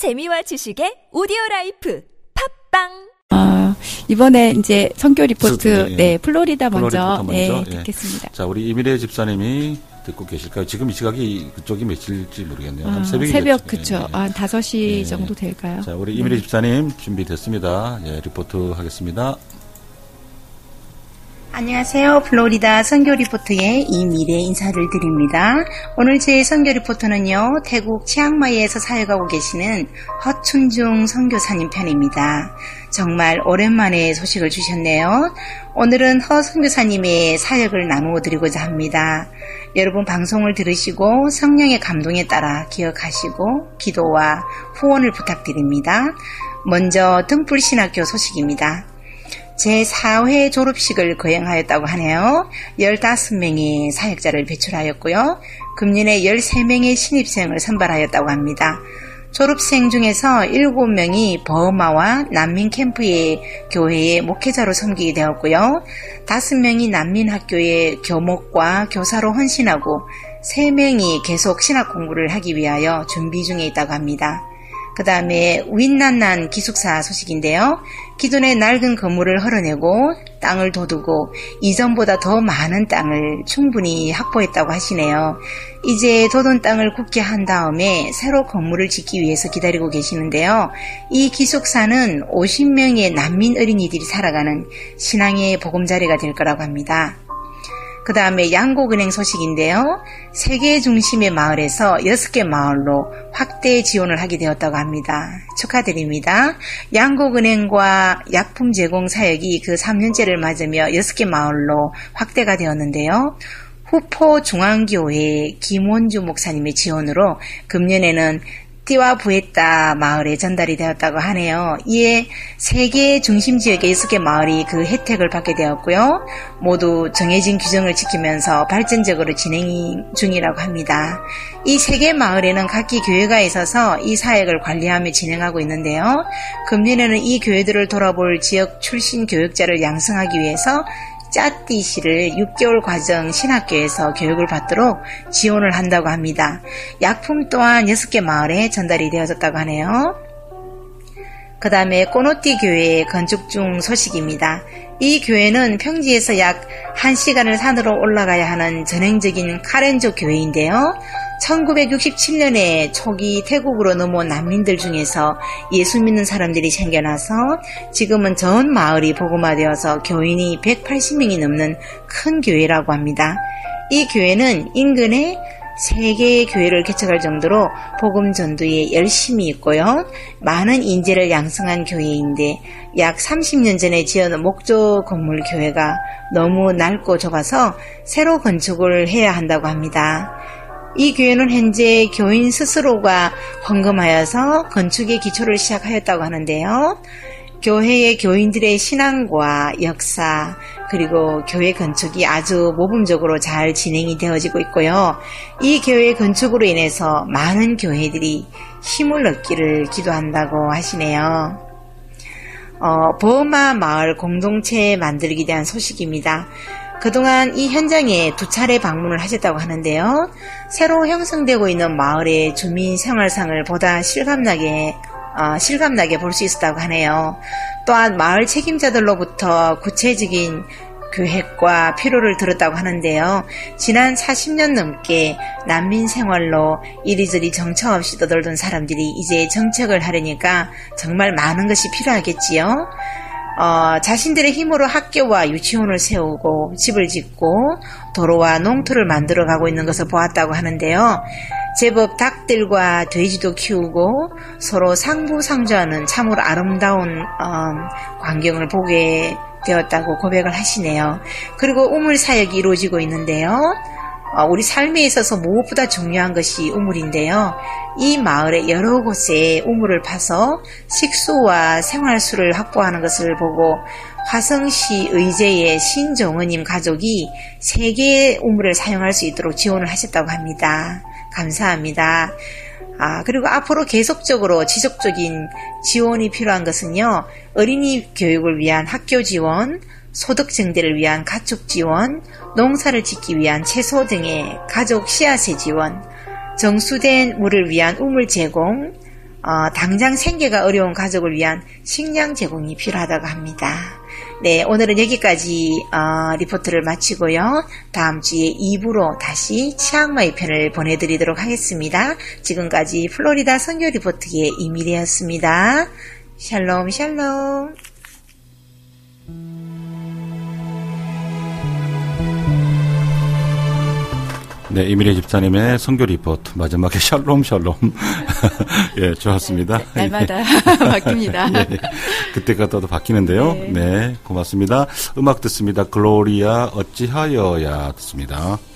재미와 지식의 오디오 라이프 팟빵 아, 이번에 이제 선교 리포트, 예, 예. 네, 플로리다 먼저, 플로리다부터 네, 먼저, 예. 듣겠습니다. 자, 우리 이미례 집사님이 듣고 계실까요? 지금 이 시각이 그쪽이 며칠지 모르겠네요. 한 아, 새벽이 새벽. 그쵸. 예, 예. 아, 5시 예. 정도 될까요? 자, 우리 이미례 집사님 준비됐습니다. 예, 리포트 하겠습니다. 안녕하세요. 플로리다 선교 리포트의 이미례 인사를 드립니다. 오늘 제 선교 리포트는요, 태국 치앙마이에서 사역하고 계시는 허춘중 선교사님 편입니다. 정말 오랜만에 소식을 주셨네요. 오늘은 허 선교사님의 사역을 나누어 드리고자 합니다. 여러분 방송을 들으시고 성령의 감동에 따라 기억하시고 기도와 후원을 부탁드립니다. 먼저 등불신학교 소식입니다. 제4회 졸업식을 거행하였다고 하네요. 15명의 사역자를 배출하였고요. 금년에 13명의 신입생을 선발하였다고 합니다. 졸업생 중에서 7명이 버마와 난민 캠프의 교회의 목회자로 섬기게 되었고요. 5명이 난민 학교의 교목과 교사로 헌신하고 3명이 계속 신학 공부를 하기 위하여 준비 중에 있다고 합니다. 그 다음에 윈난난 기숙사 소식인데요. 기존의 낡은 건물을 헐어내고 땅을 돋우고 이전보다 더 많은 땅을 충분히 확보했다고 하시네요. 이제 돋은 땅을 굳게 한 다음에 새로 건물을 짓기 위해서 기다리고 계시는데요. 이 기숙사는 50명의 난민 어린이들이 살아가는 신앙의 보금자리가 될 거라고 합니다. 그 다음에 양곡은행 소식인데요. 세계 중심의 마을에서 6개 마을로 확대 지원을 하게 되었다고 합니다. 축하드립니다. 양곡은행과 약품 제공 사역이 그 3년째를 맞으며 6개 마을로 확대가 되었는데요. 후포 중앙교회 김원주 목사님의 지원으로 금년에는 띠와 부에따 마을에 전달이 되었다고 하네요. 이에 세계 중심 지역의 6개 마을이 그 혜택을 받게 되었고요. 모두 정해진 규정을 지키면서 발전적으로 진행 중이라고 합니다. 이 세 개 마을에는 각기 교회가 있어서 이 사역을 관리하며 진행하고 있는데요. 금년에는 이 교회들을 돌아볼 지역 출신 교육자를 양성하기 위해서 짜띠시를 6개월 과정 신학교에서 교육을 받도록 지원을 한다고 합니다. 약품 또한 6개 마을에 전달이 되어졌다고 하네요. 그 다음에 꼬노띠 교회 건축 중 소식입니다. 이 교회는 평지에서 약 1시간을 산으로 올라가야 하는 전행적인 카렌족 교회인데요. 1967년에 초기 태국으로 넘어온 난민들 중에서 예수 믿는 사람들이 생겨나서 지금은 전 마을이 복음화되어서 교인이 180명이 넘는 큰 교회라고 합니다. 이 교회는 인근에 세 개의 교회를 개척할 정도로 복음 전도에 열심히 있고요. 많은 인재를 양성한 교회인데 약 30년 전에 지은 목조 건물 교회가 너무 낡고 좁아서 새로 건축을 해야 한다고 합니다. 이 교회는 현재 교인 스스로가 헌금하여서 건축의 기초를 시작하였다고 하는데요. 교회의 교인들의 신앙과 역사 그리고 교회 건축이 아주 모범적으로 잘 진행이 되어지고 있고요. 이 교회 건축으로 인해서 많은 교회들이 힘을 얻기를 기도한다고 하시네요. 어, 버마 마을 공동체 만들기 대한 소식입니다. 그동안 이 현장에 두 차례 방문을 하셨다고 하는데요. 새로 형성되고 있는 마을의 주민 생활상을 보다 실감나게 어, 실감나게 볼 수 있었다고 하네요. 또한 마을 책임자들로부터 구체적인 계획과 필요를 들었다고 하는데요. 지난 40년 넘게 난민 생활로 이리저리 정처 없이 떠돌던 사람들이 이제 정책을 하려니까 정말 많은 것이 필요하겠지요. 어, 자신들의 힘으로 학교와 유치원을 세우고 집을 짓고 도로와 농토를 만들어 가고 있는 것을 보았다고 하는데요. 제법 닭들과 돼지도 키우고 서로 상부상조하는 참으로 아름다운 어, 광경을 보게 되었다고 고백을 하시네요. 그리고 우물 사역이 이루어지고 있는데요. 어, 우리 삶에 있어서 무엇보다 중요한 것이 우물인데요. 이 마을의 여러 곳에 우물을 파서 식수와 생활수를 확보하는 것을 보고 화성시 의제의 신정은님 가족이 세 개의 우물을 사용할 수 있도록 지원을 하셨다고 합니다. 감사합니다. 아, 그리고 앞으로 계속적으로 지속적인 지원이 필요한 것은요, 어린이 교육을 위한 학교 지원, 소득 증대를 위한 가축 지원, 농사를 짓기 위한 채소 등의 가족 씨앗의 지원, 정수된 물을 위한 우물 제공, 어, 당장 생계가 어려운 가족을 위한 식량 제공이 필요하다고 합니다. 네, 오늘은 여기까지 어, 리포트를 마치고요. 다음 주에 2부로 다시 치앙마이 편을 보내드리도록 하겠습니다. 지금까지 플로리다 선교 리포트의 이미례였습니다. 샬롬 샬롬. 네, 이미래 집사님의 선교 리포트 마지막에 샬롬 샬롬 예 좋았습니다. 날마다 바뀝니다. 예, 그때가 또 바뀌는데요. 네. 네, 고맙습니다. 음악 듣습니다. 글로리아 어찌하여야 듣습니다.